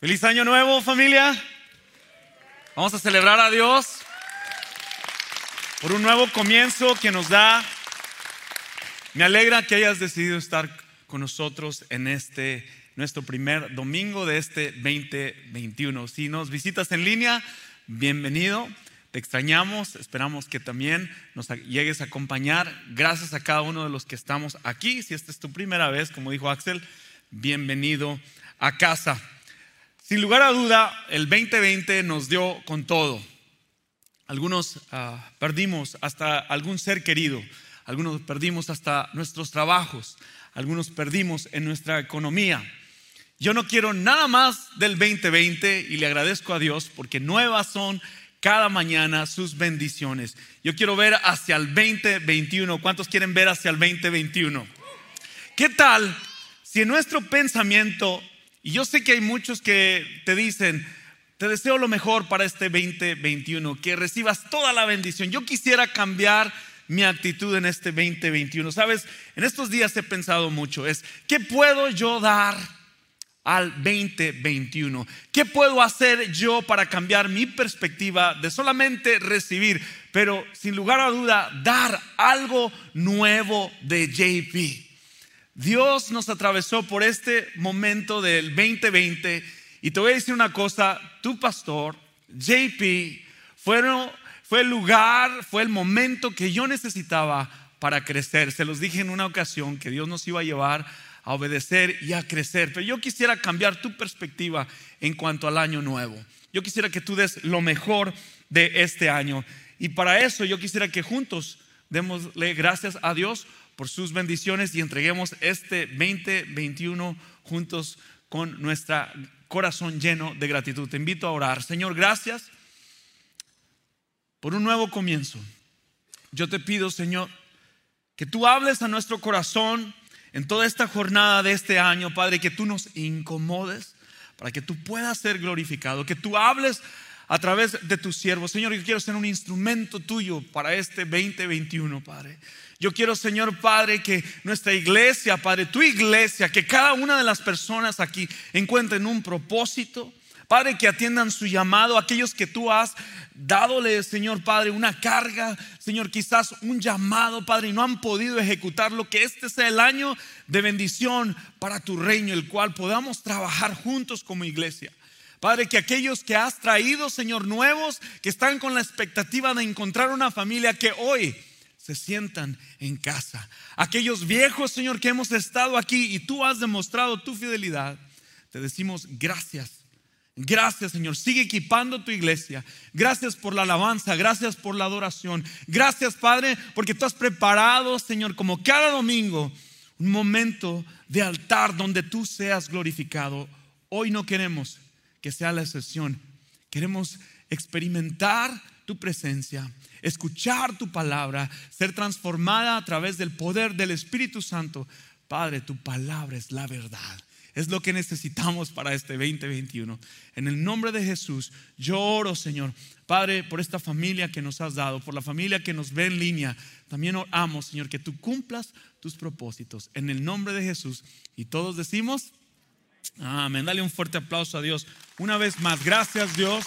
Feliz año nuevo familia. Vamos a celebrar a Dios por un nuevo comienzo que nos da. Me alegra que hayas decidido estar con nosotros en este nuestro primer domingo de este 2021. Si nos visitas en línea, bienvenido. Te extrañamos, esperamos que también nos llegues a acompañar. Gracias a cada uno de los que estamos aquí. Si esta es tu primera vez, como dijo Axel, bienvenido a casa. Sin lugar a duda, el 2020 nos dio con todo. Algunos ah, perdimos hasta algún ser querido, algunos perdimos hasta nuestros trabajos, algunos perdimos en nuestra economía. Yo no quiero nada más del 2020 y le agradezco a Dios porque nuevas son cada mañana sus bendiciones. Yo quiero ver hacia el 2021. ¿Cuántos quieren ver hacia el 2021? ¿Qué tal si en nuestro pensamiento y yo sé que hay muchos que te dicen, te deseo lo mejor para este 2021, que recibas toda la bendición. Yo quisiera cambiar mi actitud en este 2021. Sabes, en estos días he pensado mucho, es, ¿qué puedo yo dar al 2021? ¿Qué puedo hacer yo para cambiar mi perspectiva de solamente recibir, pero sin lugar a duda, dar algo nuevo de JP? Dios nos atravesó por este momento del 2020 y te voy a decir una cosa, tu pastor, JP, fue el lugar, fue el momento que yo necesitaba para crecer. Se los dije en una ocasión que Dios nos iba a llevar a obedecer y a crecer. Pero yo quisiera cambiar tu perspectiva en cuanto al año nuevo. Yo quisiera que tú des lo mejor de este año. Y para eso yo quisiera que juntos démosle gracias a Dios por sus bendiciones y entreguemos este 2021 juntos con nuestro corazón lleno de gratitud. Te invito a orar. Señor, gracias por un nuevo comienzo. Yo te pido, Señor, que tú hables a nuestro corazón en toda esta jornada de este año, Padre, que tú nos incomodes para que tú puedas ser glorificado, que tú hables a través de tus siervos. Señor, yo quiero ser un instrumento tuyo para este 2021, Padre. Yo quiero, Señor Padre, que nuestra iglesia, Padre, tu iglesia, que cada una de las personas aquí encuentren un propósito. Padre, que atiendan su llamado, aquellos que tú has dadole, Señor Padre, una carga, Señor, quizás un llamado, Padre, y no han podido ejecutarlo, que este sea el año de bendición para tu reino, el cual podamos trabajar juntos como iglesia. Padre, que aquellos que has traído, Señor, nuevos, que están con la expectativa de encontrar una familia que hoy se sientan en casa. Aquellos viejos, Señor, que hemos estado aquí y tú has demostrado tu fidelidad, te decimos gracias. Gracias, Señor. Sigue equipando tu iglesia. Gracias por la alabanza. Gracias por la adoración. Gracias, Padre, porque tú has preparado, Señor, como cada domingo, un momento de altar donde tú seas glorificado. Hoy no queremos que sea la excepción. Queremos experimentar tu presencia escuchar tu palabra, ser transformada a través del poder del Espíritu Santo. Padre, tu palabra es la verdad. Es lo que necesitamos para este 2021. En el nombre de Jesús, yo oro, Señor, Padre, por esta familia que nos has dado, por la familia que nos ve en línea. También oramos, Señor, que tú cumplas tus propósitos. En el nombre de Jesús. Y todos decimos, amén. Dale un fuerte aplauso a Dios. Una vez más, gracias Dios.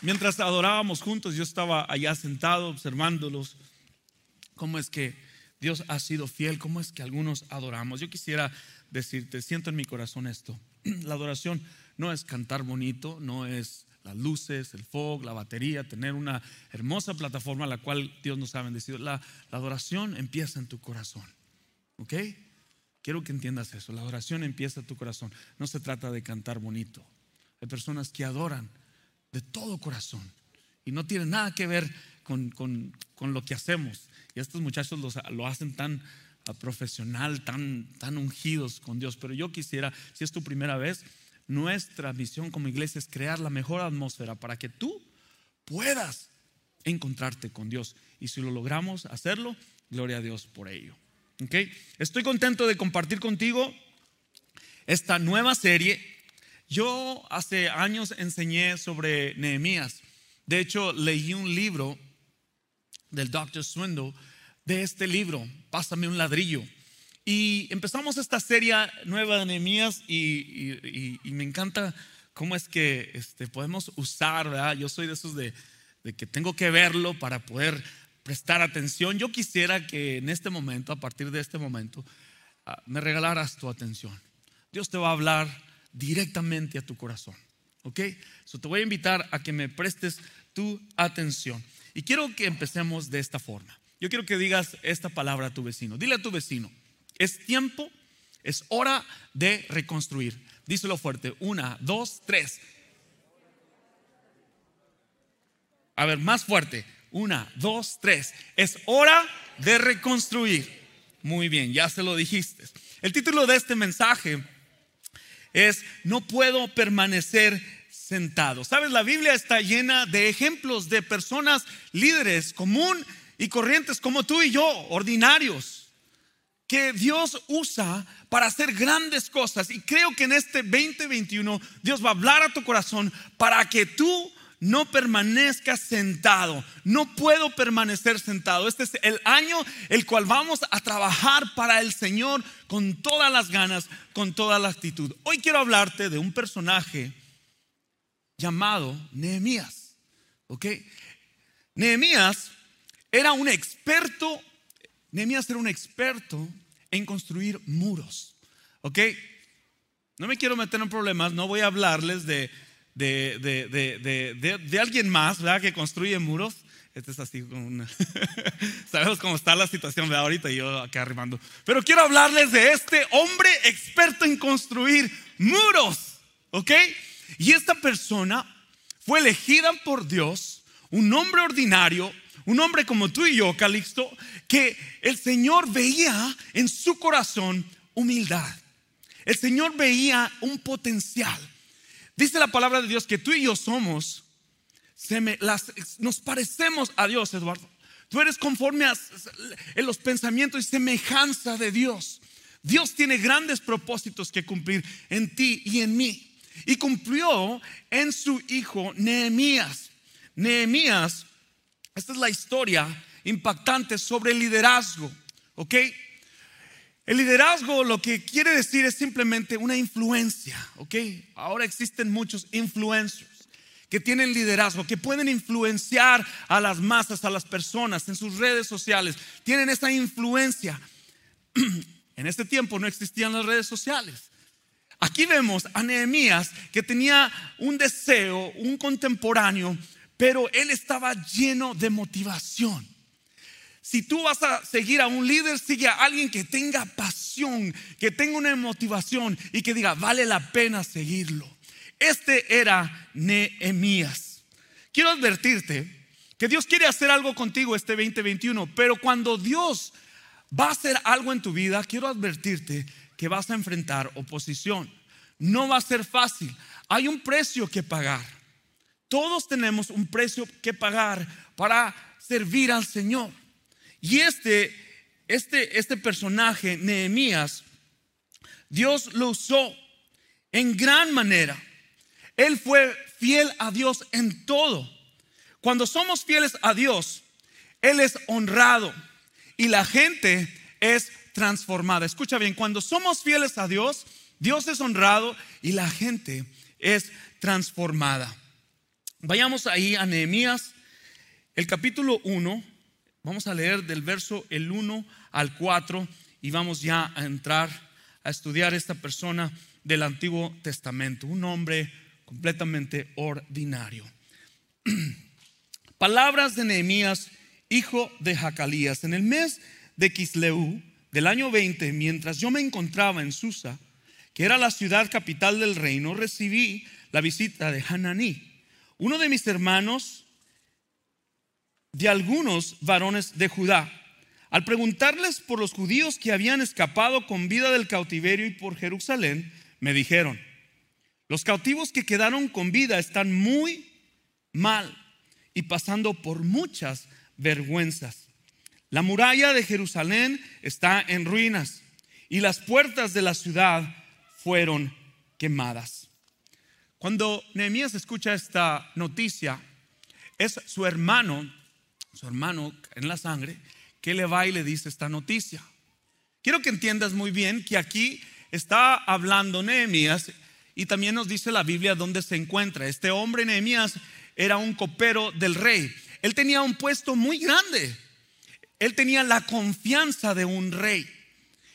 Mientras adorábamos juntos, yo estaba allá sentado observándolos, cómo es que Dios ha sido fiel, cómo es que algunos adoramos. Yo quisiera decirte, siento en mi corazón esto, la adoración no es cantar bonito, no es las luces, el fog, la batería, tener una hermosa plataforma a la cual Dios nos ha bendecido. La, la adoración empieza en tu corazón, ¿ok? Quiero que entiendas eso, la adoración empieza en tu corazón, no se trata de cantar bonito. Hay personas que adoran de todo corazón. Y no tiene nada que ver con, lo que hacemos. Y estos muchachos lo hacen tan ah, profesional, tan, tan ungidos con Dios. Pero yo quisiera, si es tu primera vez, nuestra misión como iglesia es crear la mejor atmósfera para que tú puedas encontrarte con Dios. Y si lo logramos hacerlo, gloria a Dios por ello. ¿Okay? Estoy contento de compartir contigo esta nueva serie yo hace años enseñé sobre Nehemías. De hecho, leí un libro del Dr. Swindle de este libro, Pásame un ladrillo. Y empezamos esta serie nueva de Nehemías y, me encanta cómo es que este, podemos usar, ¿verdad? Yo soy de esos de, de que tengo que verlo para poder prestar atención. Yo quisiera que en este momento, a partir de este momento, ah, me regalaras tu atención. Dios te va a hablar directamente a tu corazón. ¿Ok? So te voy a invitar a que me prestes tu atención. Y quiero que empecemos de esta forma. Yo quiero que digas esta palabra a tu vecino. Dile a tu vecino, es tiempo, es hora de reconstruir. Díselo fuerte. Una, dos, tres. A ver, más fuerte. Una, dos, tres. Es hora de reconstruir. Muy bien, ya se lo dijiste. El título de este mensaje es No puedo permanecer sentado. Sabes, la Biblia está llena de ejemplos de personas líderes común y corrientes como tú y yo, ordinarios que Dios usa para hacer grandes cosas. Y creo que en este 2021 Dios va a hablar a tu corazón para que tú no permanezcas sentado. No puedo permanecer sentado. Este es el año el cual vamos a trabajar para el Señor con todas las ganas, con toda la actitud. Hoy quiero hablarte de un personaje llamado Nehemías. ¿Ok? Nehemías era un experto Nehemías era un experto en construir muros. ¿Ok? No me quiero meter en problemas, no voy a hablarles de, de, alguien más, ¿verdad? Que construye muros. Este es así como una... Sabemos cómo está la situación de ahorita yo acá arrimando. Pero quiero hablarles de este hombre experto en construir muros. ¿Ok? Y esta persona fue elegida por Dios, un hombre ordinario, un hombre como tú y yo, Calixto, que el Señor veía en su corazón humildad. El Señor veía un potencial. Dice la palabra de Dios que tú y yo somos, nos parecemos a Dios, Eduardo. Tú eres conforme a los pensamientos y semejanza de Dios. Dios tiene grandes propósitos que cumplir en ti y en mí. Y cumplió en su hijo Nehemías. Nehemías esta es la historia impactante sobre el liderazgo, ¿ok? El liderazgo lo que quiere decir es simplemente una influencia, ¿ok? Ahora existen muchos influencers que tienen liderazgo, que pueden influenciar a las masas, a las personas en sus redes sociales. Tienen esa influencia. En este tiempo no existían las redes sociales. Aquí vemos a Nehemías que tenía un deseo, un contemporáneo pero él estaba lleno de motivación. Si tú vas a seguir a un líder, sigue a alguien que tenga pasión, que tenga una motivación y que diga, vale la pena seguirlo. Este era Nehemías. Quiero advertirte que Dios quiere hacer algo contigo este 2021, pero cuando Dios va a hacer algo en tu vida, quiero advertirte que vas a enfrentar oposición. No va a ser fácil. Hay un precio que pagar. Todos tenemos un precio que pagar para servir al Señor. Y este, este, este personaje, Nehemías, Dios lo usó en gran manera. Él fue fiel a Dios en todo. Cuando somos fieles a Dios, Él es honrado y la gente es transformada. Escucha bien, cuando somos fieles a Dios, Dios es honrado y la gente es transformada. Vayamos ahí a Nehemías, el capítulo 1, vamos a leer del verso el 1 al 4 y vamos ya a entrar a estudiar esta persona del Antiguo Testamento, un hombre completamente ordinario. Palabras de Nehemías, hijo de Jacalías, en el mes de Kisleu del año 20, mientras yo me encontraba en Susa, que era la ciudad capital del reino, recibí la visita de Hananí uno de mis hermanos, de algunos varones de Judá, al preguntarles por los judíos que habían escapado con vida del cautiverio y por Jerusalén, me dijeron, los cautivos que quedaron con vida están muy mal y pasando por muchas vergüenzas. La muralla de Jerusalén está en ruinas y las puertas de la ciudad fueron quemadas. Cuando Nehemías escucha esta noticia, es su hermano, su hermano en la sangre, que le va y le dice esta noticia. quiero que entiendas muy bien que aquí está hablando Nehemías y también nos dice la Biblia dónde se encuentra. Este hombre Nehemías era un copero del rey. Él tenía un puesto muy grande. Él tenía la confianza de un rey.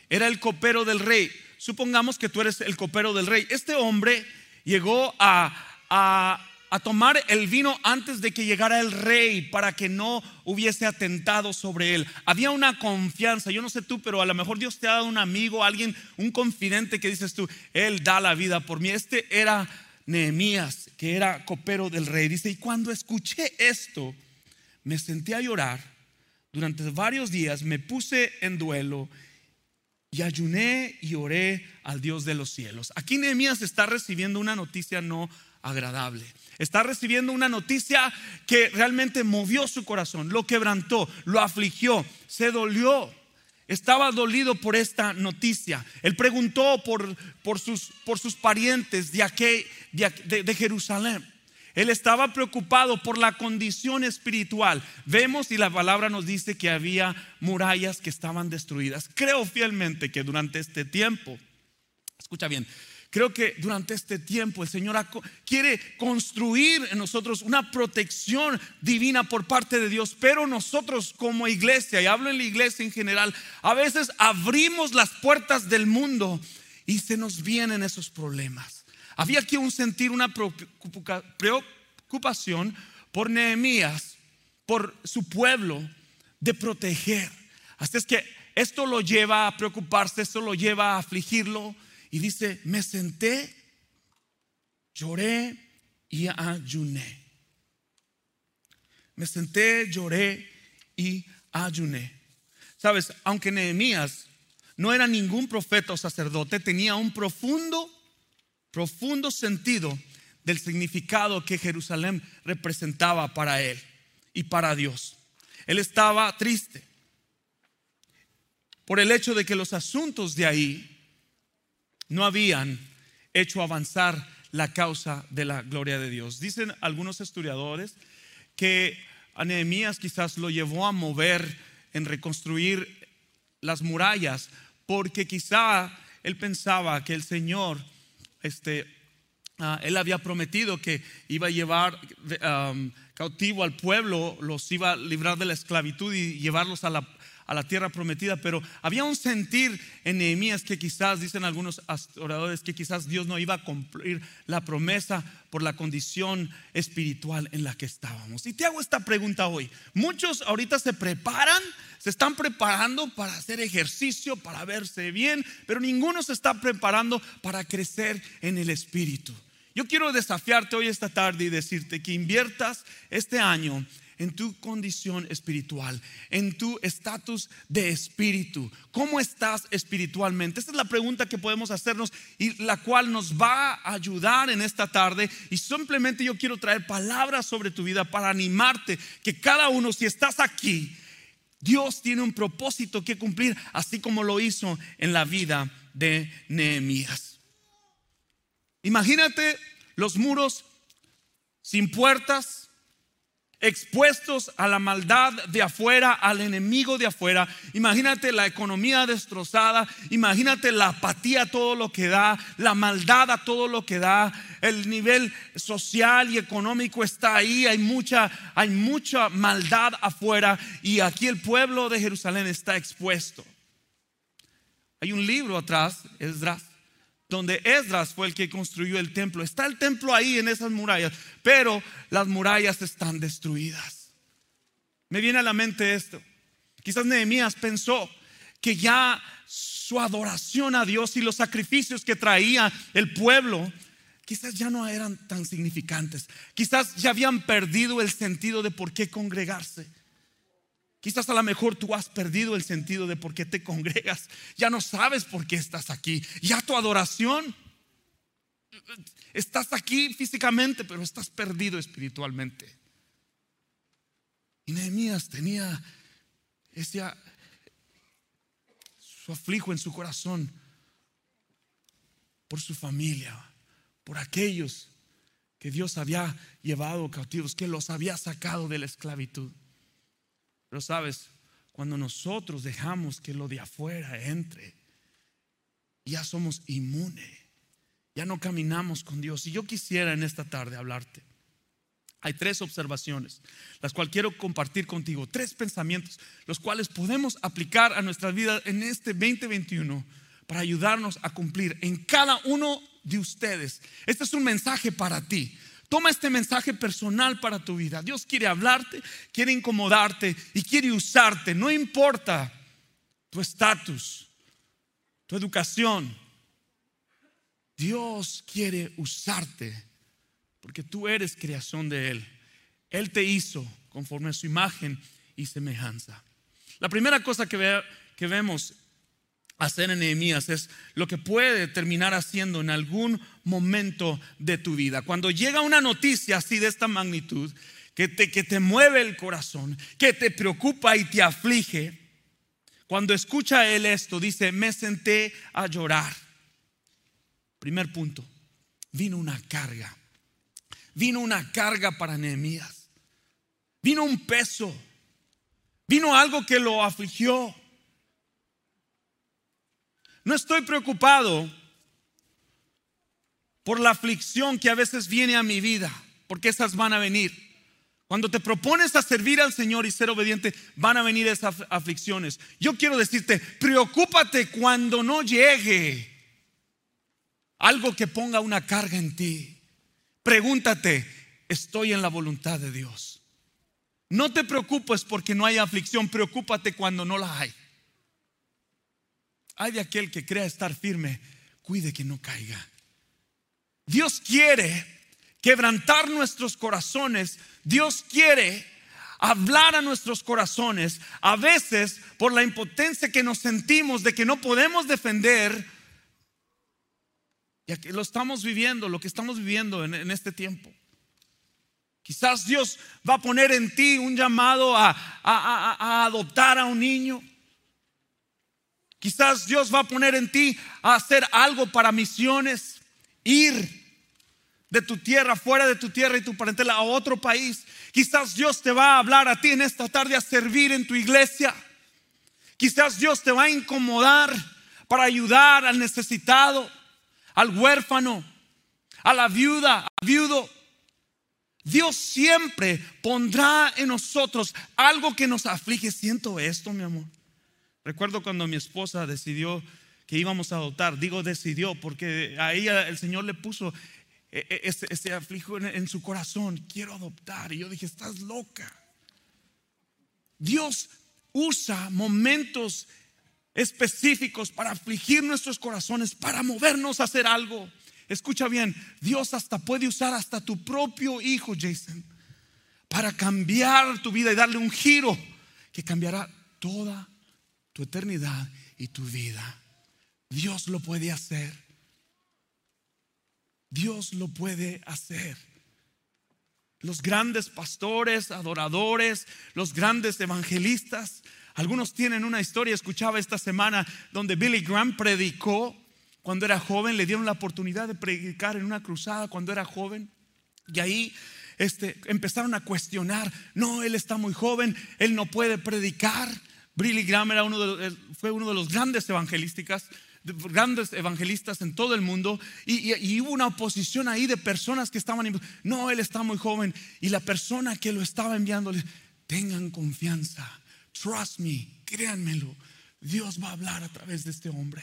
Era el copero del rey. Supongamos que tú eres el copero del rey. Este hombre llegó a, a a tomar el vino antes de que llegara el rey para que no hubiese atentado sobre él. Había una confianza, yo no sé tú, pero a lo mejor Dios te ha dado un amigo, alguien, un confidente que dices tú, él da la vida por mí. Este era Nehemías, que era copero del rey. Dice, y cuando escuché esto, me senté a llorar. Durante varios días me puse en duelo y ayuné y oré al Dios de los cielos. Aquí Nehemías está recibiendo una noticia no agradable. Está recibiendo una noticia que realmente movió su corazón, lo quebrantó, lo afligió, se dolió. Estaba dolido por esta noticia. Él preguntó por, por, sus, por sus, parientes de, de, de Jerusalén. Él estaba preocupado por la condición espiritual. Vemos y la palabra nos dice que había murallas que estaban destruidas. Creo fielmente que durante este tiempo, escucha bien, Creo que durante este tiempo el Señor quiere construir en nosotros una protección divina por parte de Dios, pero nosotros como iglesia, y hablo en la iglesia en general, a veces abrimos las puertas del mundo y se nos vienen esos problemas. Había aquí un sentir, una preocupación por Nehemías, por su pueblo, de proteger. Así es que esto lo lleva a preocuparse, esto lo lleva a afligirlo y dice, me senté, lloré y ayuné. Me senté, lloré y ayuné. Sabes, aunque Nehemías no era ningún profeta o sacerdote, tenía un profundo, profundo sentido del significado que Jerusalén representaba para él y para Dios. Él estaba triste por el hecho de que los asuntos de ahí no habían hecho avanzar la causa de la gloria de Dios. Dicen algunos historiadores que a Nehemías quizás lo llevó a mover en reconstruir las murallas, porque quizá él pensaba que el Señor, este, ah, él había prometido que iba a llevar um, cautivo al pueblo, los iba a librar de la esclavitud y llevarlos a la, a la tierra prometida, pero había un sentir en Nehemías que quizás, dicen algunos oradores, que quizás Dios no iba a cumplir la promesa por la condición espiritual en la que estábamos. Y te hago esta pregunta hoy. Muchos ahorita se preparan, se están preparando para hacer ejercicio, para verse bien, pero ninguno se está preparando para crecer en el espíritu. Yo quiero desafiarte hoy esta tarde y decirte que inviertas este año en tu condición espiritual, en tu estatus de espíritu. ¿Cómo estás espiritualmente? Esta es la pregunta que podemos hacernos y la cual nos va a ayudar en esta tarde. Y simplemente yo quiero traer palabras sobre tu vida para animarte que cada uno, si estás aquí, Dios tiene un propósito que cumplir, así como lo hizo en la vida de Nehemías. Imagínate los muros sin puertas, expuestos a la maldad de afuera, al enemigo de afuera. Imagínate la economía destrozada, imagínate la apatía a todo lo que da, la maldad a todo lo que da, el nivel social y económico está ahí, hay mucha hay mucha maldad afuera y aquí el pueblo de Jerusalén está expuesto. Hay un libro atrás, Esdras, donde Esdras fue el que construyó el templo. Está el templo ahí en esas murallas, pero las murallas están destruidas. Me viene a la mente esto. Quizás Nehemías pensó que ya su adoración a Dios y los sacrificios que traía el pueblo quizás ya no eran tan significantes. Quizás ya habían perdido el sentido de por qué congregarse. Quizás a lo mejor tú has perdido el sentido de por qué te congregas. Ya no sabes por qué estás aquí. Ya tu adoración. Estás aquí físicamente, pero estás perdido espiritualmente. Y Nehemías tenía ese su aflijo en su corazón por su familia, por aquellos que Dios había llevado cautivos, que los había sacado de la esclavitud. Pero sabes, cuando nosotros dejamos que lo de afuera entre. Ya somos inmunes, ya no caminamos con Dios. Y yo quisiera en esta tarde hablarte. Hay tres observaciones, las cuales quiero compartir contigo, tres pensamientos, los cuales podemos aplicar a nuestra vida en este 2021 para ayudarnos a cumplir en cada uno de ustedes. Este es un mensaje para ti. Toma este mensaje personal para tu vida. Dios quiere hablarte, quiere incomodarte y quiere usarte. No importa tu estatus, tu educación. Dios quiere usarte porque tú eres creación de Él. Él te hizo conforme a su imagen y semejanza. La primera cosa que, que vemos hacer en Nehemías es lo que puede terminar haciendo en algún momento de tu vida. Cuando llega una noticia así de esta magnitud, que te, que te mueve el corazón, que te preocupa y te aflige, cuando escucha él esto, dice, me senté a llorar. Primer punto, vino una carga. Vino una carga para Nehemías. Vino un peso. Vino algo que lo afligió. No estoy preocupado por la aflicción que a veces viene a mi vida, porque esas van a venir. Cuando te propones a servir al Señor y ser obediente, van a venir esas aflicciones. Yo quiero decirte, preocúpate cuando no llegue algo que ponga una carga en ti. Pregúntate, ¿estoy en la voluntad de Dios? No te preocupes porque no hay aflicción, preocúpate cuando no la hay. Hay de aquel que crea estar firme, cuide que no caiga. Dios quiere quebrantar nuestros corazones. Dios quiere hablar a nuestros corazones. A veces, por la impotencia que nos sentimos de que no podemos defender, y que lo estamos viviendo, lo que estamos viviendo en, este tiempo. Quizás Dios va a poner en ti un llamado a adoptar a un niño. Quizás Dios va a poner en ti a hacer algo para misiones, ir de tu tierra, fuera de tu tierra y tu parentela a otro país. Quizás Dios te va a hablar a ti en esta tarde a servir en tu iglesia. Quizás Dios te va a incomodar para ayudar al necesitado, al huérfano, a la viuda, al viudo. Dios siempre pondrá en nosotros algo que nos aflige. Siento esto, mi amor. Recuerdo cuando mi esposa decidió que íbamos a adoptar. Digo decidió porque a ella el Señor le puso e, e, ese, ese aflijo en, su corazón. Quiero adoptar. Y yo dije, estás loca. Dios usa momentos específicos para afligir nuestros corazones, para movernos a hacer algo. Escucha bien, Dios hasta puede usar hasta tu propio hijo, Jason, para cambiar tu vida y darle un giro que cambiará toda tu eternidad y tu vida. Dios lo puede hacer. Dios lo puede hacer. Los grandes pastores, adoradores, los grandes evangelistas, algunos tienen una historia, escuchaba esta semana, donde Billy Graham predicó cuando era joven, le dieron la oportunidad de predicar en una cruzada cuando era joven. Y ahí este, empezaron a cuestionar, no, él está muy joven, él no puede predicar. Billy Graham era uno de, fue uno de los grandes evangelísticas, grandes evangelistas en todo el mundo y, hubo una oposición ahí de personas que estaban, no, él está muy joven y la persona que lo estaba enviándole, tengan confianza, trust me, créanmelo, Dios va a hablar a través de este hombre.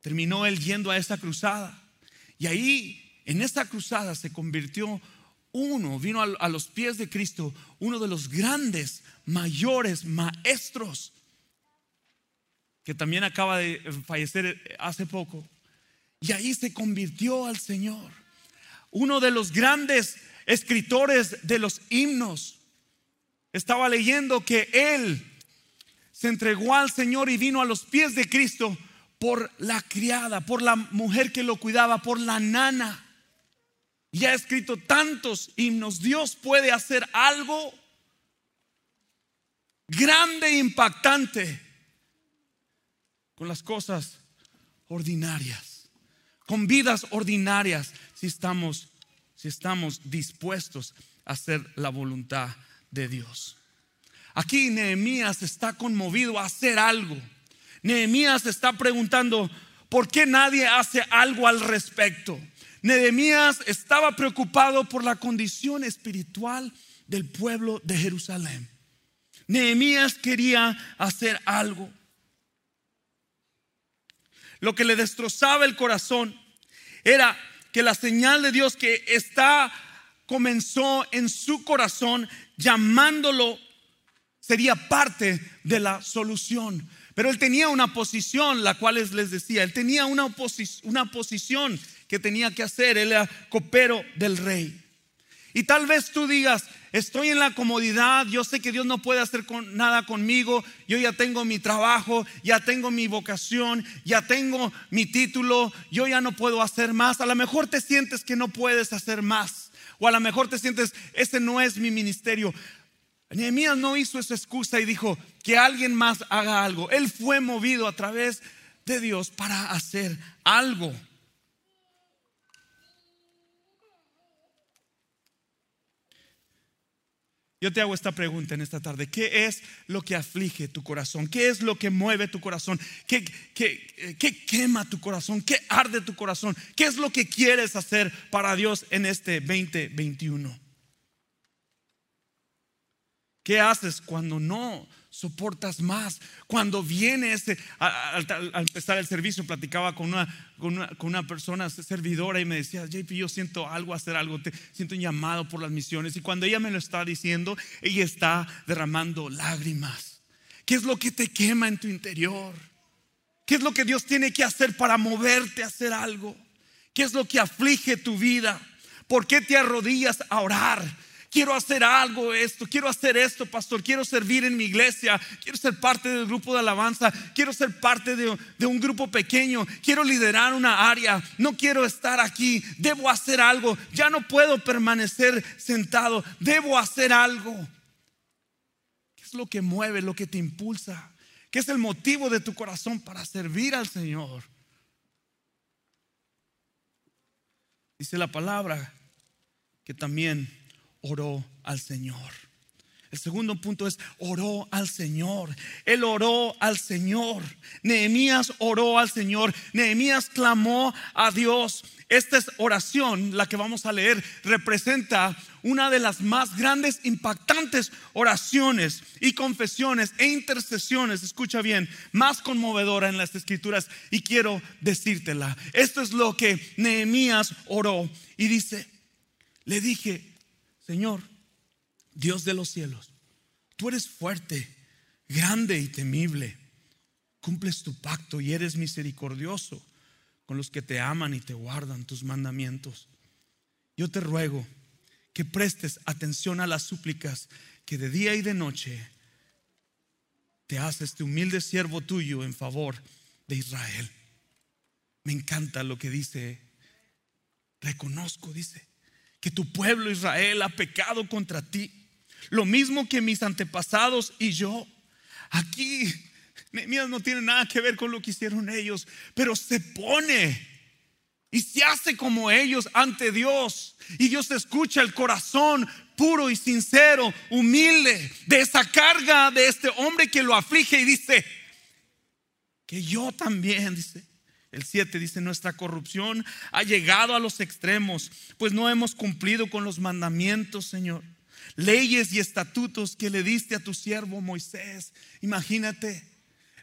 Terminó él yendo a esa cruzada y ahí en esa cruzada se convirtió uno, vino a, los pies de Cristo, uno de los grandes, mayores maestros, que también acaba de fallecer hace poco. Y ahí se convirtió al Señor. Uno de los grandes escritores de los himnos. Estaba leyendo que él se entregó al Señor y vino a los pies de Cristo por la criada, por la mujer que lo cuidaba, por la nana y ha escrito tantos himnos. Dios puede hacer algo grande e impactante con las cosas ordinarias, con vidas ordinarias, si estamos, si estamos dispuestos a hacer la voluntad de Dios. Aquí Nehemías está conmovido a hacer algo. Nehemías está preguntando, ¿por qué nadie hace algo al respecto? Nehemías estaba preocupado por la condición espiritual del pueblo de Jerusalén. Nehemías quería hacer algo. Lo que le destrozaba el corazón era que la señal de Dios que está comenzó en su corazón llamándolo sería parte de la solución. Pero él tenía una posición, la cual les decía, él tenía una, una posición que tenía que hacer, él era copero del rey. Y tal vez tú digas, estoy en la comodidad, yo sé que Dios no puede hacer nada conmigo, yo ya tengo mi trabajo, ya tengo mi vocación, ya tengo mi título, yo ya no puedo hacer más. A lo mejor te sientes que no puedes hacer más, o a lo mejor te sientes, ese no es mi ministerio. Nehemías no hizo esa excusa y dijo que alguien más haga algo. Él fue movido a través de Dios para hacer algo. Yo te hago esta pregunta en esta tarde. ¿Qué es lo que aflige tu corazón? ¿Qué es lo que mueve tu corazón? ¿Qué, qué, quema tu corazón? ¿Qué arde tu corazón? ¿Qué es lo que quieres hacer para Dios en este 2021? ¿Qué haces cuando no soportas más? Cuando viene ese, al, empezar el servicio, platicaba con una, con una, persona servidora y me decía, JP, yo siento algo, hacer algo, te, siento un llamado por las misiones. Y cuando ella me lo está diciendo, ella está derramando lágrimas. ¿Qué es lo que te quema en tu interior? ¿Qué es lo que Dios tiene que hacer para moverte a hacer algo? ¿Qué es lo que aflige tu vida? ¿Por qué te arrodillas a orar? Quiero hacer algo esto, quiero hacer esto, pastor, quiero servir en mi iglesia, quiero ser parte del grupo de alabanza, quiero ser parte de, un grupo pequeño, quiero liderar una área, no quiero estar aquí, debo hacer algo, ya no puedo permanecer sentado, debo hacer algo. ¿Qué es lo que mueve, lo que te impulsa? ¿Qué es el motivo de tu corazón para servir al Señor? Dice la palabra que también oró al Señor. El segundo punto es oró al Señor. Él oró al Señor. Nehemías oró al Señor. Nehemías clamó a Dios. Esta es oración, la que vamos a leer, representa una de las más grandes, impactantes oraciones y confesiones e intercesiones, escucha bien, más conmovedora en las escrituras y quiero decírtela. Esto es lo que Nehemías oró y dice, le dije, Señor, Dios de los cielos, tú eres fuerte, grande y temible. Cumples tu pacto y eres misericordioso con los que te aman y te guardan tus mandamientos. Yo te ruego que prestes atención a las súplicas que de día y de noche te hace este humilde siervo tuyo en favor de Israel. Me encanta lo que dice. Reconozco, dice, que tu pueblo Israel ha pecado contra ti. Lo mismo que mis antepasados y yo. Aquí, Nehemías no tiene nada que ver con lo que hicieron ellos, pero se pone y se hace como ellos ante Dios. Y Dios escucha el corazón puro y sincero, humilde, de esa carga de este hombre que lo aflige y dice, que yo también, dice, el 7 dice, nuestra corrupción ha llegado a los extremos, pues no hemos cumplido con los mandamientos, Señor. Leyes y estatutos que le diste a tu siervo Moisés. Imagínate,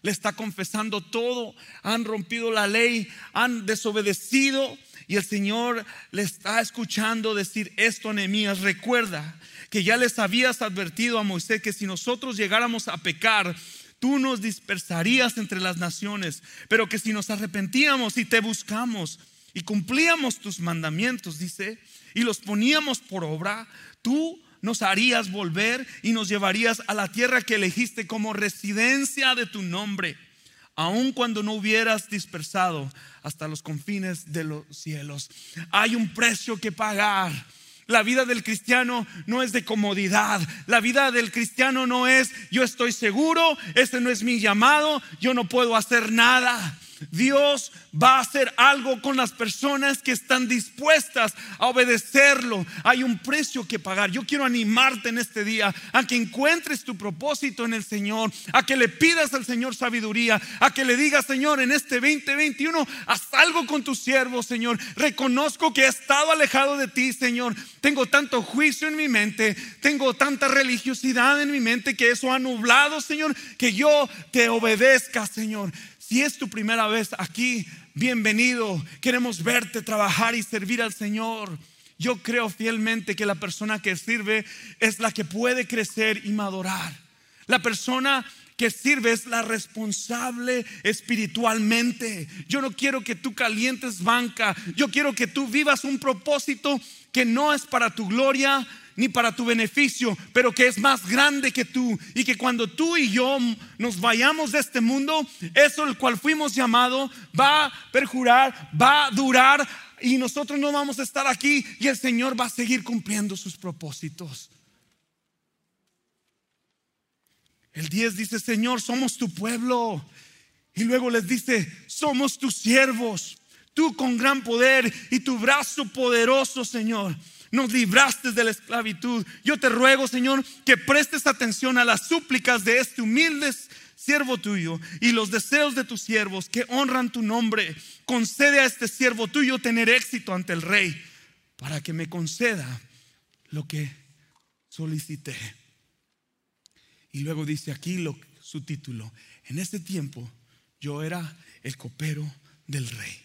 le está confesando todo. Han rompido la ley, han desobedecido. Y el Señor le está escuchando decir esto a. Recuerda que ya les habías advertido a Moisés que si nosotros llegáramos a pecar, tú nos dispersarías entre las naciones, pero que si nos arrepentíamos y te buscamos y cumplíamos tus mandamientos, dice, y los poníamos por obra, tú nos harías volver y nos llevarías a la tierra que elegiste como residencia de tu nombre, aun cuando no hubieras dispersado hasta los confines de los cielos. Hay un precio que pagar la vida del cristiano no es de comodidad. La vida del cristiano no es yo estoy seguro, este no es mi llamado, yo no puedo hacer nada. Dios va a hacer algo con las personas que están dispuestas a obedecerlo. Hay un precio que pagar. Yo quiero animarte en este día a que encuentres tu propósito en el Señor, a que le pidas al Señor sabiduría, a que le digas, Señor, en este 2021, haz algo con tu siervo, Señor. Reconozco que he estado alejado de ti, Señor. Tengo tanto juicio en mi mente, tengo tanta religiosidad en mi mente que eso ha nublado, Señor, que yo te obedezca, Señor. Si es tu primera vez aquí, bienvenido. Queremos verte trabajar y servir al Señor. Yo creo fielmente que la persona que sirve es la que puede crecer y madurar. La persona que sirve es la responsable espiritualmente. Yo no quiero que tú calientes banca. Yo quiero que tú vivas un propósito que no es para tu gloria, ni para tu beneficio, pero que es más grande que tú. Y que cuando tú y yo nos vayamos de este mundo, eso el cual fuimos llamados va a perjurar, va a durar y nosotros no vamos a estar aquí y el Señor va a seguir cumpliendo sus propósitos. El 10 dice, Señor, somos tu pueblo. Y luego les dice, somos tus siervos. Tú con gran poder y tu brazo poderoso, Señor nos libraste de la esclavitud. Yo te ruego, Señor, que prestes atención a las súplicas de este humilde siervo tuyo y los deseos de tus siervos que honran tu nombre. Concede a este siervo tuyo tener éxito ante el rey para que me conceda lo que solicité. Y luego dice aquí su título, en este tiempo yo era el copero del rey.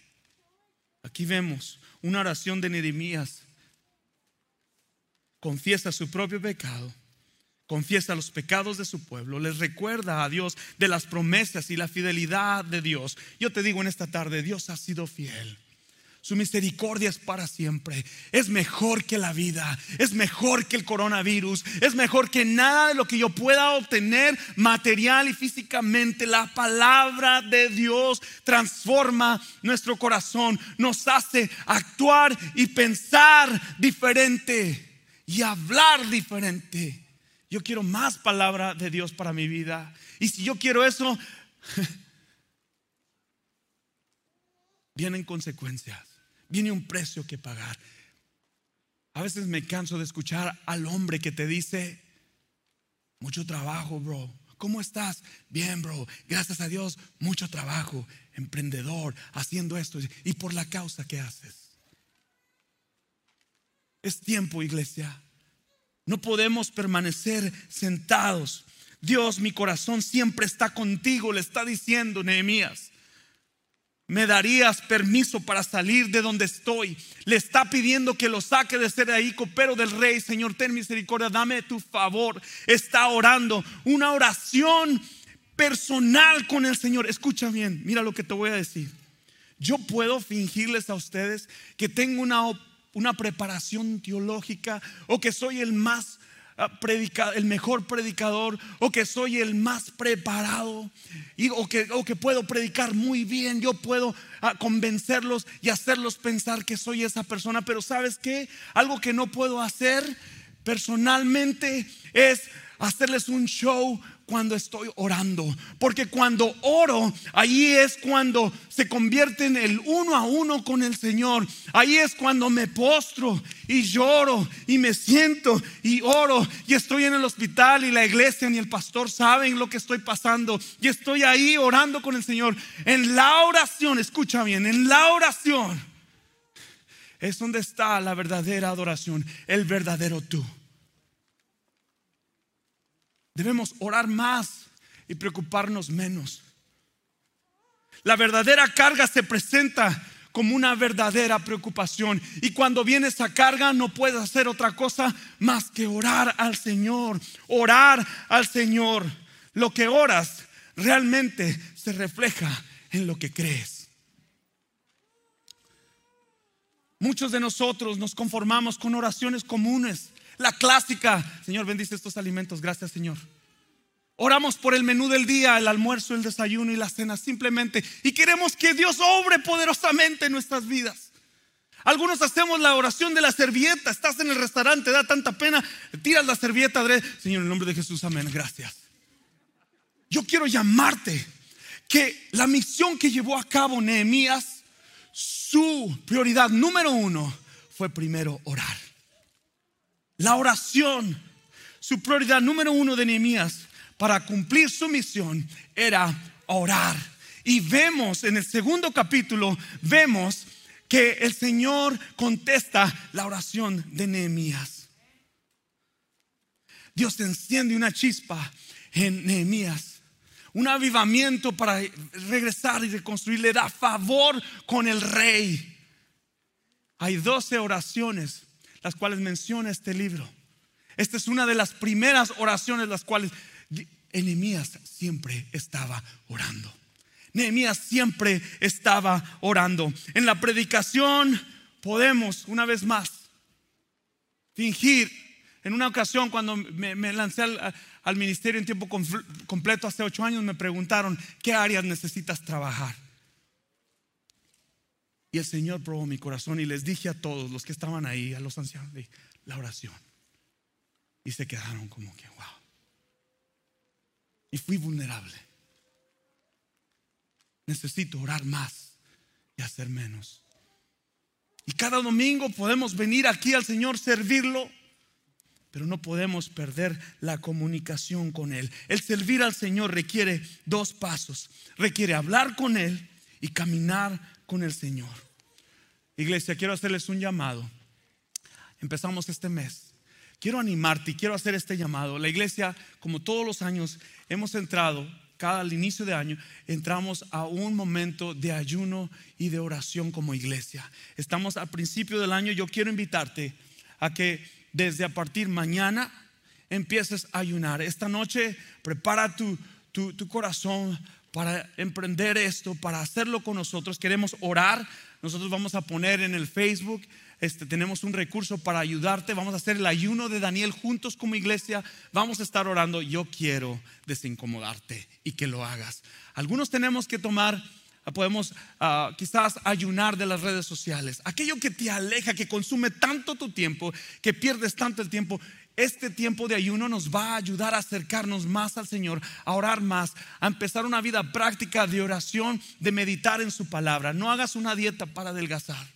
Aquí vemos una oración de Nehemías confiesa su propio pecado, confiesa los pecados de su pueblo, les recuerda a Dios de las promesas y la fidelidad de Dios. Yo te digo en esta tarde, Dios ha sido fiel. Su misericordia es para siempre. Es mejor que la vida. Es mejor que el coronavirus. Es mejor que nada de lo que yo pueda obtener material y físicamente. La palabra de Dios transforma nuestro corazón. Nos hace actuar y pensar diferente y hablar diferente. Yo quiero más palabra de Dios para mi vida. Y si yo quiero eso, vienen consecuencias, viene un precio que pagar. A veces me canso de escuchar al hombre que te dice, mucho trabajo, bro. ¿Cómo estás? Bien, bro. Gracias a Dios, mucho trabajo. Emprendedor, haciendo esto. Y por la causa que haces. Es tiempo, iglesia. No podemos permanecer sentados. Dios, mi corazón siempre está contigo, le está diciendo Nehemías. ¿Me darías permiso para salir de donde estoy? Le está pidiendo que lo saque de ser ahí, copero del rey. Señor, ten misericordia, dame tu favor. Está orando una oración personal con el Señor. Escucha bien, mira lo que te voy a decir. Yo puedo fingirles a ustedes que tengo una una preparación teológica o que soy el más ah, predicador, el mejor predicador o que soy el más preparado y, o, que, o que puedo predicar muy bien, yo puedo ah, convencerlos y hacerlos pensar que soy esa persona, pero ¿sabes qué? Algo que no puedo hacer personalmente es hacerles un show cuando estoy orando. Porque cuando oro, ahí es cuando se convierte en el uno a uno con el Señor. Ahí es cuando me postro y lloro y me siento y oro y estoy en el hospital y la iglesia ni el pastor saben lo que estoy pasando. Y estoy ahí orando con el Señor. En la oración, escucha bien, en la oración es donde está la verdadera adoración, el verdadero tú. Debemos orar más y preocuparnos menos. La verdadera carga se presenta como una verdadera preocupación. Y cuando viene esa carga no puedes hacer otra cosa más que orar al Señor. Orar al Señor. Lo que oras realmente se refleja en lo que crees. Muchos de nosotros nos conformamos con oraciones comunes la clásica, Señor, bendice estos alimentos, gracias Señor. Oramos por el menú del día, el almuerzo, el desayuno y la cena simplemente. Y queremos que Dios obre poderosamente en nuestras vidas. Algunos hacemos la oración de la servilleta. Estás en el restaurante, da tanta pena. Tiras la servilleta, Señor, en el nombre de Jesús, amén. Gracias. Yo quiero llamarte que la misión que llevó a cabo Nehemías, su prioridad número uno fue primero orar. La oración, su prioridad número uno de Nehemías para cumplir su misión era orar. Y vemos en el segundo capítulo, vemos que el Señor contesta la oración de Nehemías. Dios enciende una chispa en Nehemías, un avivamiento para regresar y reconstruir, le da favor con el rey. Hay doce oraciones las cuales menciona este libro. Esta es una de las primeras oraciones las cuales Nehemías siempre estaba orando. Nehemías siempre estaba orando. En la predicación podemos, una vez más, fingir. En una ocasión, cuando me, lancé al, ministerio en tiempo completo hace ocho años, me preguntaron, ¿qué áreas necesitas trabajar? Y el Señor probó mi corazón y les dije a todos los que estaban ahí, a los ancianos, la oración. Y se quedaron como que, wow. Y fui vulnerable necesito orar más y hacer menos. Y cada domingo podemos venir aquí al Señor, servirlo, pero no podemos perder la comunicación con Él. El servir al Señor requiere dos pasos. Requiere hablar con Él y caminar con el Señor. Iglesia, quiero hacerles un llamado. Empezamos este mes. Quiero animarte y quiero hacer este llamado. La iglesia, como todos los años, hemos entrado cada al inicio de año, entramos a un momento de ayuno y de oración como iglesia. Estamos al principio del año. Yo quiero invitarte a que desde a partir mañana empieces a ayunar. Esta noche prepara tu, tu, tu corazón para emprender esto, para hacerlo con nosotros. Queremos orar. Nosotros vamos a poner en el Facebook este, tenemos un recurso para ayudarte. Vamos a hacer el ayuno de Daniel juntos como iglesia. Vamos a estar orando. Yo quiero desincomodarte y que lo hagas. Algunos tenemos que tomar, podemos ah, quizás ayunar de las redes sociales. Aquello que te aleja, que consume tanto tu tiempo, que pierdes tanto el tiempo. Este tiempo de ayuno nos va a ayudar a acercarnos más al Señor, a orar más, a empezar una vida práctica de oración, de meditar en su palabra. No hagas una dieta para adelgazar.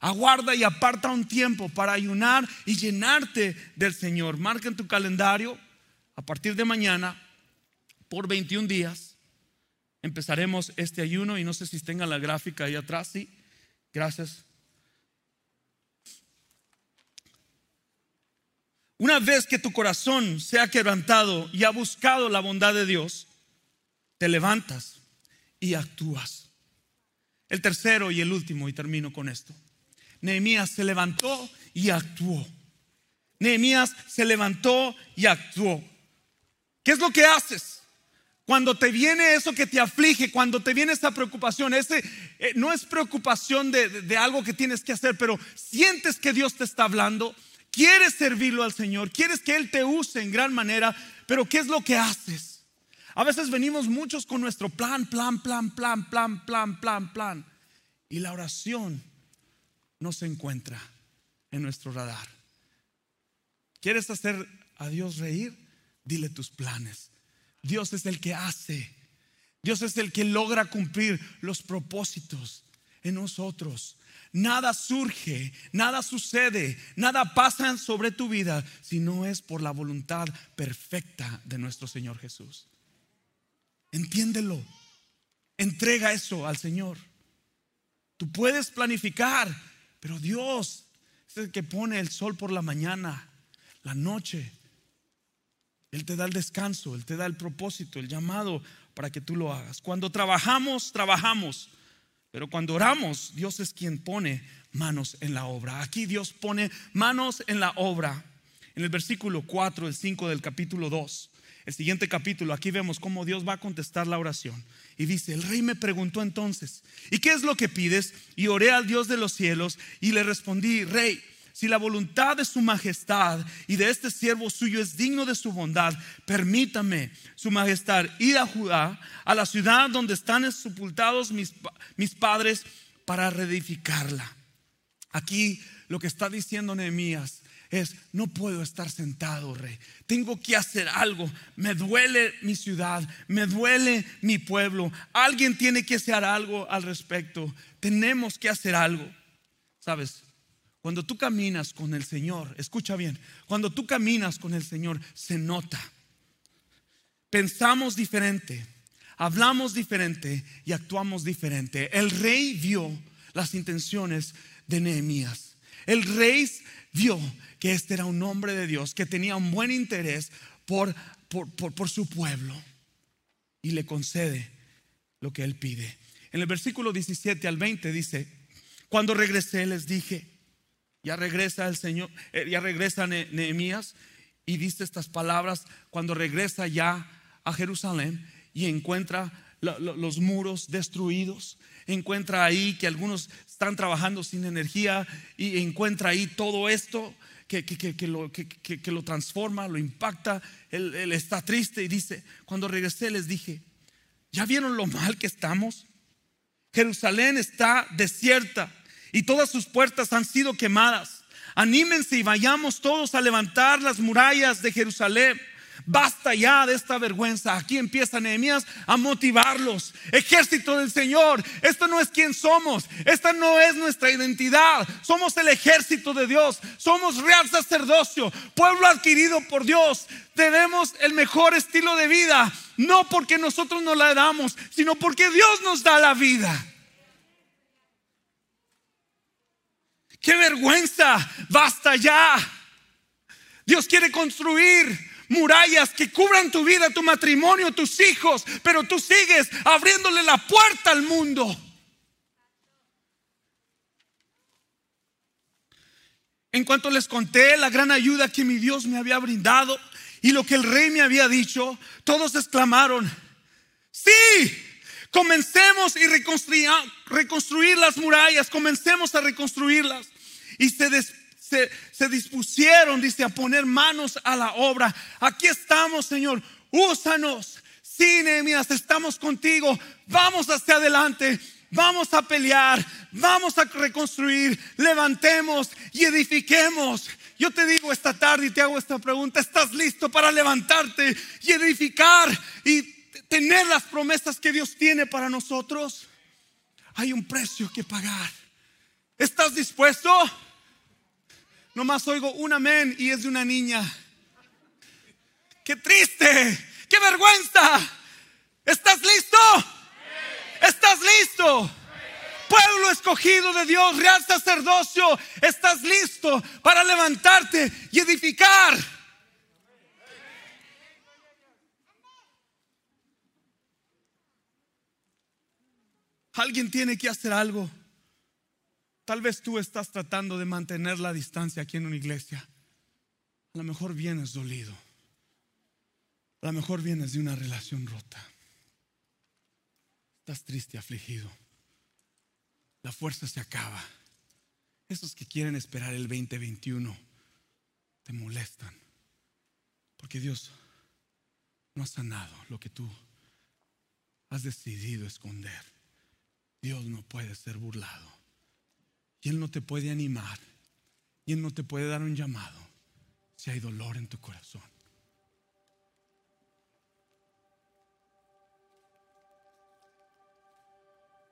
Aguarda y aparta un tiempo para ayunar y llenarte del Señor. Marca en tu calendario a partir de mañana por 21 días. Empezaremos este ayuno y no sé si tenga la gráfica ahí atrás. Sí, gracias. Una vez que tu corazón se ha quebrantado y ha buscado la bondad de Dios, te levantas y actúas. El tercero y el último, y termino con esto. Nehemías se levantó y actuó. Nehemías se levantó y actuó. ¿Qué es lo que haces? Cuando te viene eso que te aflige, cuando te viene esa preocupación, ese eh, no es preocupación de, de algo que tienes que hacer, pero sientes que Dios te está hablando, quieres servirlo al Señor, quieres que Él te use en gran manera, pero ¿qué es lo que haces? A veces venimos muchos con nuestro plan, plan, plan, plan, plan, plan, plan, plan. Y la oración no se encuentra en nuestro radar. ¿Quieres hacer a Dios reír? Dile tus planes. Dios es el que hace. Dios es el que logra cumplir los propósitos en nosotros. Nada surge, nada sucede, nada pasa sobre tu vida si no es por la voluntad perfecta de nuestro Señor Jesús. Entiéndelo. Entrega eso al Señor. Tú puedes planificar, pero Dios es el que pone el sol por la mañana, la noche. Él te da el descanso, Él te da el propósito, el llamado para que tú lo hagas. Cuando trabajamos, trabajamos. Pero cuando oramos, Dios es quien pone manos en la obra. Aquí Dios pone manos en la obra. En el versículo 4, el 5 del capítulo 2 el siguiente capítulo, aquí vemos cómo Dios va a contestar la oración. Y dice, el rey me preguntó entonces, ¿y qué es lo que pides? Y oré al Dios de los cielos y le respondí, rey, si la voluntad de su majestad y de este siervo suyo es digno de su bondad, permítame, su majestad, ir a Judá, a la ciudad donde están sepultados mis, mis padres, para reedificarla. Aquí lo que está diciendo Nehemías es, no puedo estar sentado, rey. Tengo que hacer algo. Me duele mi ciudad, me duele mi pueblo. Alguien tiene que hacer algo al respecto. Tenemos que hacer algo. ¿Sabes? Cuando tú caminas con el Señor, escucha bien, cuando tú caminas con el Señor, se nota. Pensamos diferente, hablamos diferente y actuamos diferente. El rey vio las intenciones de Nehemías. El rey vio que este era un hombre de Dios, que tenía un buen interés por, por, su pueblo y le concede lo que él pide. En el versículo 17 al 20 dice, cuando regresé les dije, ya regresa el Señor, eh, ya regresa Nehemías y dice estas palabras cuando regresa ya a Jerusalén y encuentra los muros destruidos, encuentra ahí que algunos están trabajando sin energía y encuentra ahí todo esto que, lo, que lo, transforma, lo impacta. Él está triste y dice, cuando regresé les dije, ¿ya vieron lo mal que estamos? Jerusalén está desierta y todas sus puertas han sido quemadas. Anímense y vayamos todos a levantar las murallas de Jerusalén Basta ya de esta vergüenza. Aquí empieza Nehemías a motivarlos. Ejército del Señor, esto no es quien somos. Esta no es nuestra identidad. Somos el ejército de Dios. Somos real sacerdocio, pueblo adquirido por Dios. Tenemos el mejor estilo de vida. No porque nosotros nos la damos, sino porque Dios nos da la vida. ¡Qué vergüenza! Basta ya. Dios quiere construir murallas que cubran tu vida, tu matrimonio, tus hijos, pero tú sigues abriéndole la puerta al mundo. En cuanto les conté la gran ayuda que mi Dios me había brindado y lo que el rey me había dicho, todos exclamaron, sí, comencemos y reconstruir las murallas, comencemos a reconstruirlas. Y se se, dispusieron, dice, a poner manos a la obra. Aquí estamos, Señor, úsanos. Sí, Nehemías, estamos contigo. Vamos hacia adelante. Vamos a pelear, vamos a reconstruir, levantemos y edifiquemos. Yo te digo esta tarde y te hago esta pregunta, ¿estás listo para levantarte y edificar y tener las promesas que Dios tiene para nosotros? Hay un precio que pagar. ¿Estás dispuesto? Nomás oigo un amén y es de una niña. ¡Qué triste! ¡Qué vergüenza! ¿Estás listo? ¿Estás listo? Pueblo escogido de Dios, real sacerdocio, ¿estás listo para levantarte y edificar? Alguien tiene que hacer algo. Tal vez tú estás tratando de mantener la distancia aquí en una iglesia. A lo mejor vienes dolido. A lo mejor vienes de una relación rota. Estás triste, afligido. La fuerza se acaba. Esos que quieren esperar el 2021 te molestan. Porque Dios no ha sanado lo que tú has decidido esconder. Dios no puede ser burlado. Y Él no te puede animar. Y Él no te puede dar un llamado si hay dolor en tu corazón.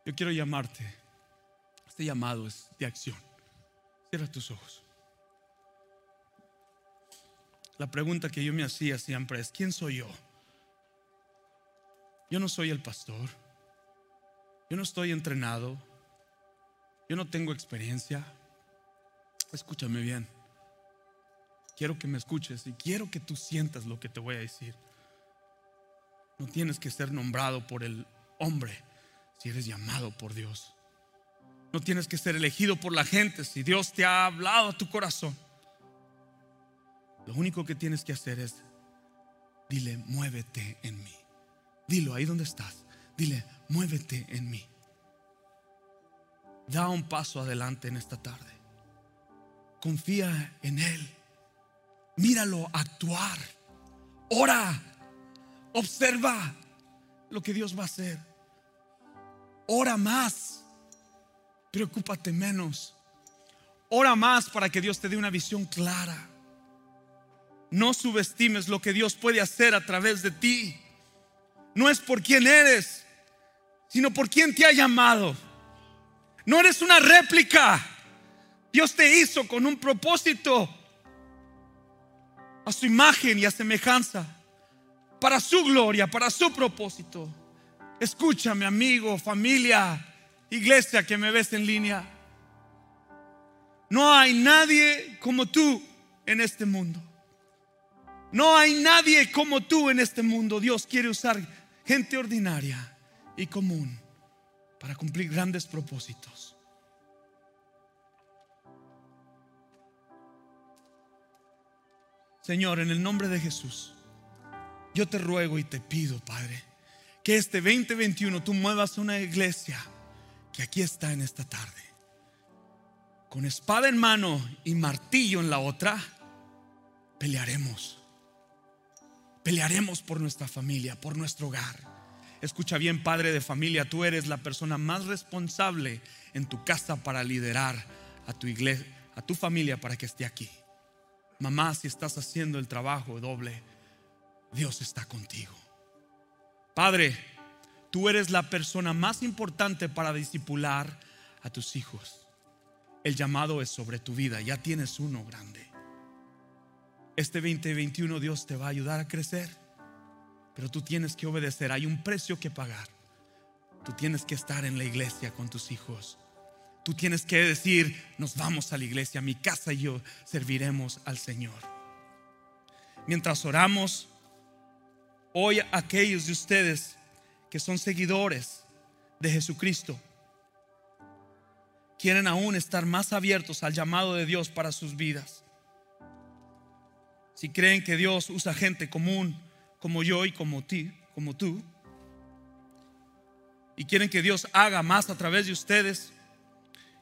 Yo quiero llamarte. Este llamado es de acción. Cierra tus ojos. La pregunta que yo me hacía siempre es, ¿quién soy yo? Yo no soy el pastor. Yo no estoy entrenado. Yo no tengo experiencia. Escúchame bien. Quiero que me escuches y quiero que tú sientas lo que te voy a decir. No tienes que ser nombrado por el hombre si eres llamado por Dios. No tienes que ser elegido por la gente si Dios te ha hablado a tu corazón. Lo único que tienes que hacer es, dile, muévete en mí. Dilo ahí donde estás. Dile, muévete en mí. Da un paso adelante en esta tarde. Confía en Él. Míralo actuar. Ora. Observa lo que Dios va a hacer. Ora más. Preocúpate menos. Ora más para que Dios te dé una visión clara. No subestimes lo que Dios puede hacer a través de ti. No es por quién eres, sino por quién te ha llamado. No eres una réplica. Dios te hizo con un propósito a su imagen y a semejanza, para su gloria, para su propósito. Escúchame, amigo, familia, iglesia que me ves en línea. No hay nadie como tú en este mundo. No hay nadie como tú en este mundo. Dios quiere usar gente ordinaria y común para cumplir grandes propósitos. Señor, en el nombre de Jesús, yo te ruego y te pido, Padre, que este 2021 tú muevas una iglesia que aquí está en esta tarde, con espada en mano y martillo en la otra, pelearemos. Pelearemos por nuestra familia, por nuestro hogar. Escucha bien, padre de familia, tú eres la persona más responsable en tu casa para liderar a tu iglesia, a tu familia para que esté aquí. Mamá, si estás haciendo el trabajo doble, Dios está contigo. Padre, tú eres la persona más importante para disipular a tus hijos. El llamado es sobre tu vida, ya tienes uno grande. Este 2021 Dios te va a ayudar a crecer, pero tú tienes que obedecer, hay un precio que pagar. Tú tienes que estar en la iglesia con tus hijos. Tú tienes que decir, nos vamos a la iglesia, mi casa y yo serviremos al Señor. Mientras oramos, hoy aquellos de ustedes que son seguidores de Jesucristo, quieren aún estar más abiertos al llamado de Dios para sus vidas. Si creen que Dios usa gente común como yo y como ti, como tú, y quieren que Dios haga más a través de ustedes,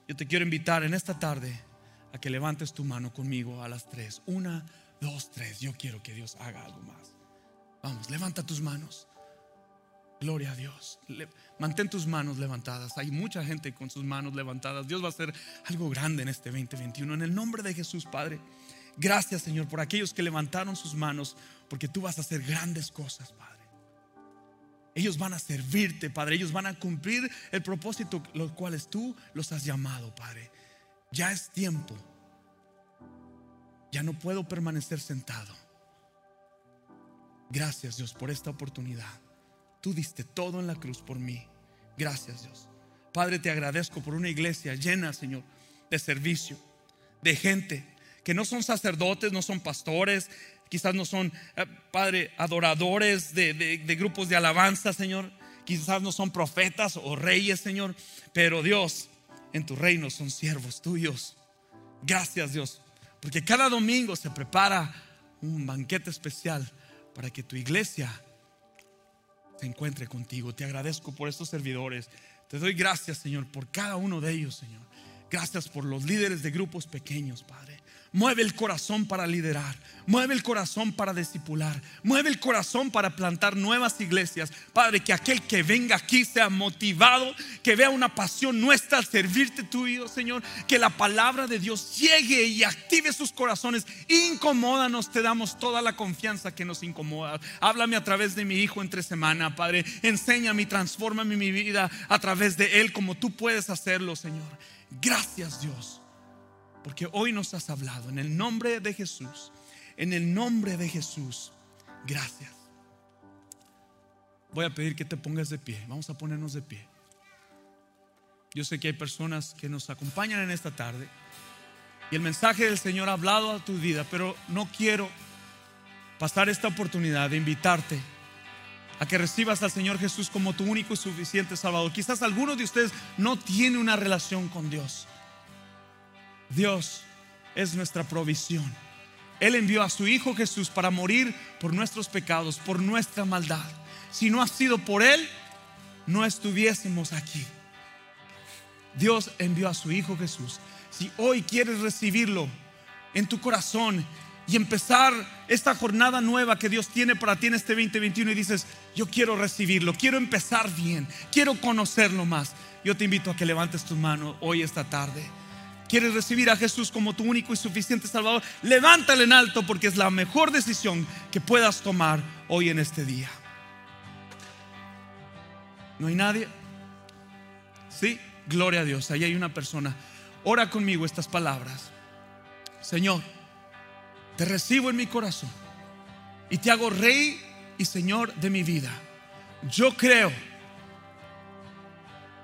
yo te quiero invitar en esta tarde a que levantes tu mano conmigo a las tres. Una, dos, tres. Yo quiero que Dios haga algo más. Vamos, levanta tus manos. Gloria a Dios. mantén tus manos levantadas. Hay mucha gente con sus manos levantadas. Dios va a hacer algo grande en este 2021. En el nombre de Jesús, Padre. Gracias, Señor, por aquellos que levantaron sus manos, porque tú vas a hacer grandes cosas, Padre. Ellos van a servirte, Padre. Ellos van a cumplir el propósito los cuales tú los has llamado, Padre. Ya es tiempo. Ya no puedo permanecer sentado. Gracias, Dios, por esta oportunidad. Tú diste todo en la cruz por mí. Gracias, Dios. Padre, te agradezco por una iglesia llena, Señor, de servicio, de gente que no son sacerdotes, no son pastores, quizás no son, eh, Padre, adoradores de, de grupos de alabanza, Señor. Quizás no son profetas o reyes, Señor. Pero Dios, en tu reino son siervos tuyos. Gracias, Dios. Porque cada domingo se prepara un banquete especial para que tu iglesia se encuentre contigo. Te agradezco por estos servidores. Te doy gracias, Señor, por cada uno de ellos, Señor. Gracias por los líderes de grupos pequeños, Padre. Mueve el corazón para liderar. Mueve el corazón para discipular. Mueve el corazón para plantar nuevas iglesias. Padre, que aquel que venga aquí sea motivado, que vea una pasión nuestra al servirte tuyo, Señor. Que la palabra de Dios llegue y active sus corazones. Incomódanos, te damos toda la confianza que nos incomoda. Háblame a través de mi hijo entre semana, Padre. Enséñame y transfórmame mi vida a través de él como tú puedes hacerlo, Señor. Gracias, Dios porque hoy nos has hablado en el nombre de Jesús. En el nombre de Jesús. Gracias. Voy a pedir que te pongas de pie. Vamos a ponernos de pie. Yo sé que hay personas que nos acompañan en esta tarde y el mensaje del Señor ha hablado a tu vida, pero no quiero pasar esta oportunidad de invitarte a que recibas al Señor Jesús como tu único y suficiente Salvador. Quizás alguno de ustedes no tiene una relación con Dios. Dios es nuestra provisión. Él envió a su Hijo Jesús para morir por nuestros pecados, por nuestra maldad. Si no ha sido por Él, no estuviésemos aquí. Dios envió a su Hijo Jesús. Si hoy quieres recibirlo en tu corazón y empezar esta jornada nueva que Dios tiene para ti en este 2021 y dices, yo quiero recibirlo, quiero empezar bien, quiero conocerlo más, yo te invito a que levantes tu mano hoy esta tarde quieres recibir a Jesús como tu único y suficiente Salvador, levántale en alto porque es la mejor decisión que puedas tomar hoy en este día. ¿No hay nadie? Sí, gloria a Dios. Ahí hay una persona. Ora conmigo estas palabras. Señor, te recibo en mi corazón y te hago rey y señor de mi vida. Yo creo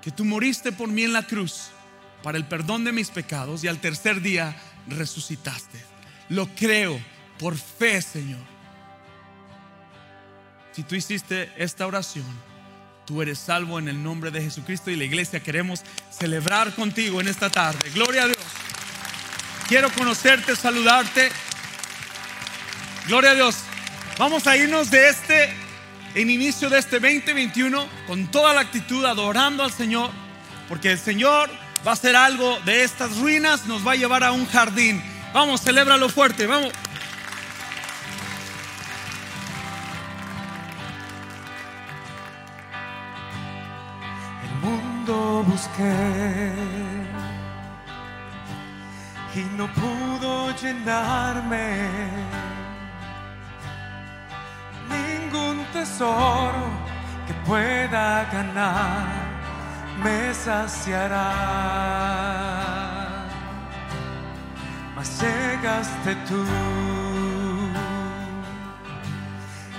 que tú moriste por mí en la cruz para el perdón de mis pecados y al tercer día resucitaste. Lo creo por fe, Señor. Si tú hiciste esta oración, tú eres salvo en el nombre de Jesucristo y la iglesia queremos celebrar contigo en esta tarde. Gloria a Dios. Quiero conocerte, saludarte. Gloria a Dios. Vamos a irnos de este, en inicio de este 2021, con toda la actitud, adorando al Señor, porque el Señor va a hacer algo de estas ruinas, nos va a llevar a un jardín. Vamos, celébralo fuerte, vamos. El mundo busqué y no pudo llenarme. Ningún tesoro que pueda ganar me saciará. Mas llegaste tú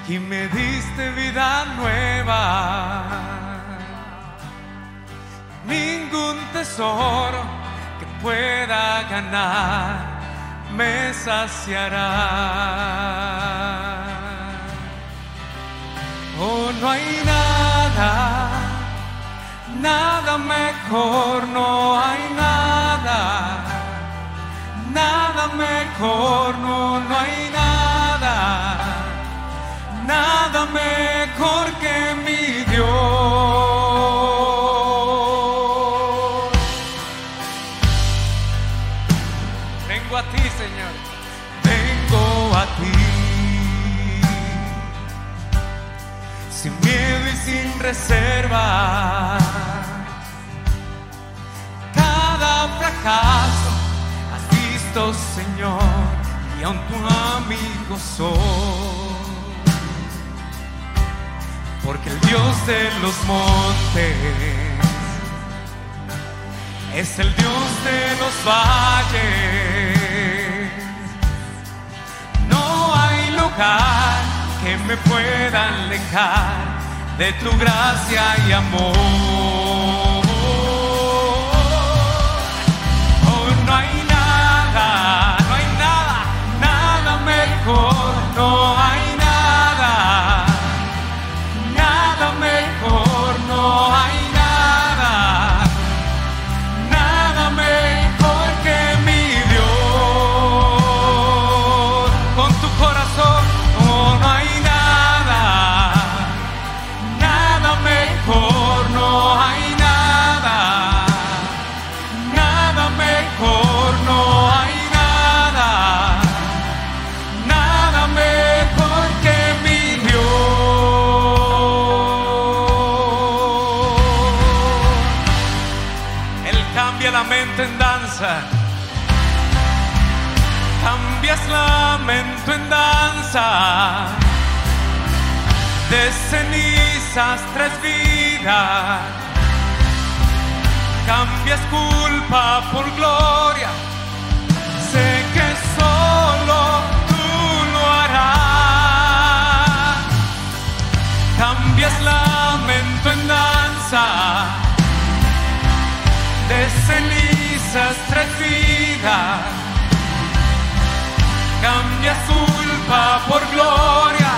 y me diste vida nueva. Ningún tesoro que pueda ganar me saciará. Oh, no hay nada nada mejor, no hay nada, nada mejor, no, no hay nada, nada mejor que mi Dios. Porque el Dios de los montes es el Dios de los valles. No hay lugar que me pueda alejar de tu gracia y amor. Cambias lamento en danza. De cenizas tres vidas. Cambias culpa por gloria. Sé que solo tú lo harás. Cambias lamento en danza de cenizas tres vidas. Cambias culpa por gloria.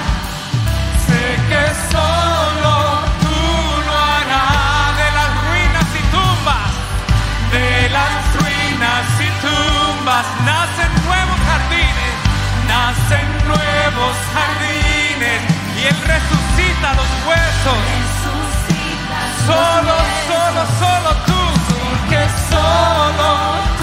Sé que solo tú lo harás de las ruinas y tumbas. De las ruinas y tumbas nacen nuevos jardines. Nacen nuevos jardines. Y Él resucita los huesos. Solo, solo, solo tú, que solo tú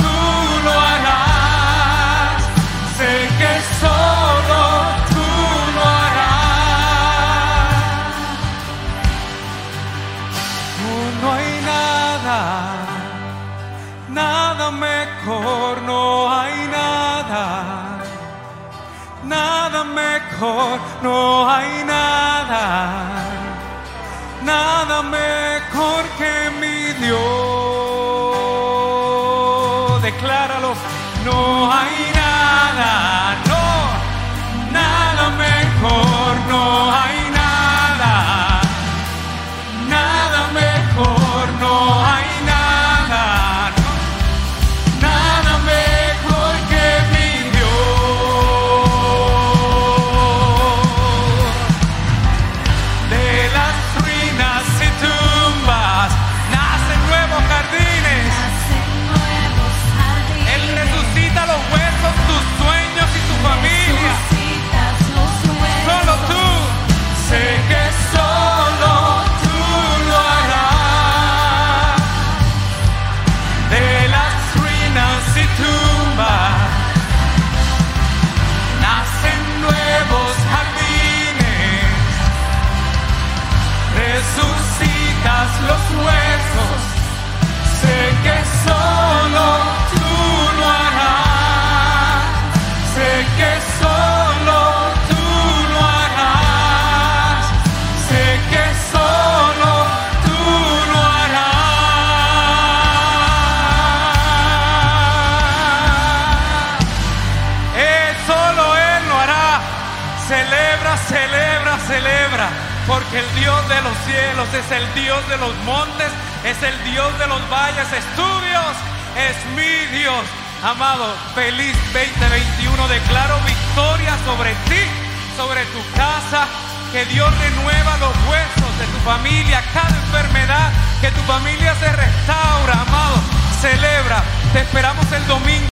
mejor, no hay nada, nada mejor que mi Dios. Decláralo, no hay es el Dios de los montes, es el Dios de los valles, es tu Dios, es mi Dios. Amado, feliz 2021. Declaro victoria sobre ti, sobre tu casa. Que Dios renueva los huesos de tu familia, cada enfermedad, que tu familia se restaura, amado. Celebra, te esperamos el domingo.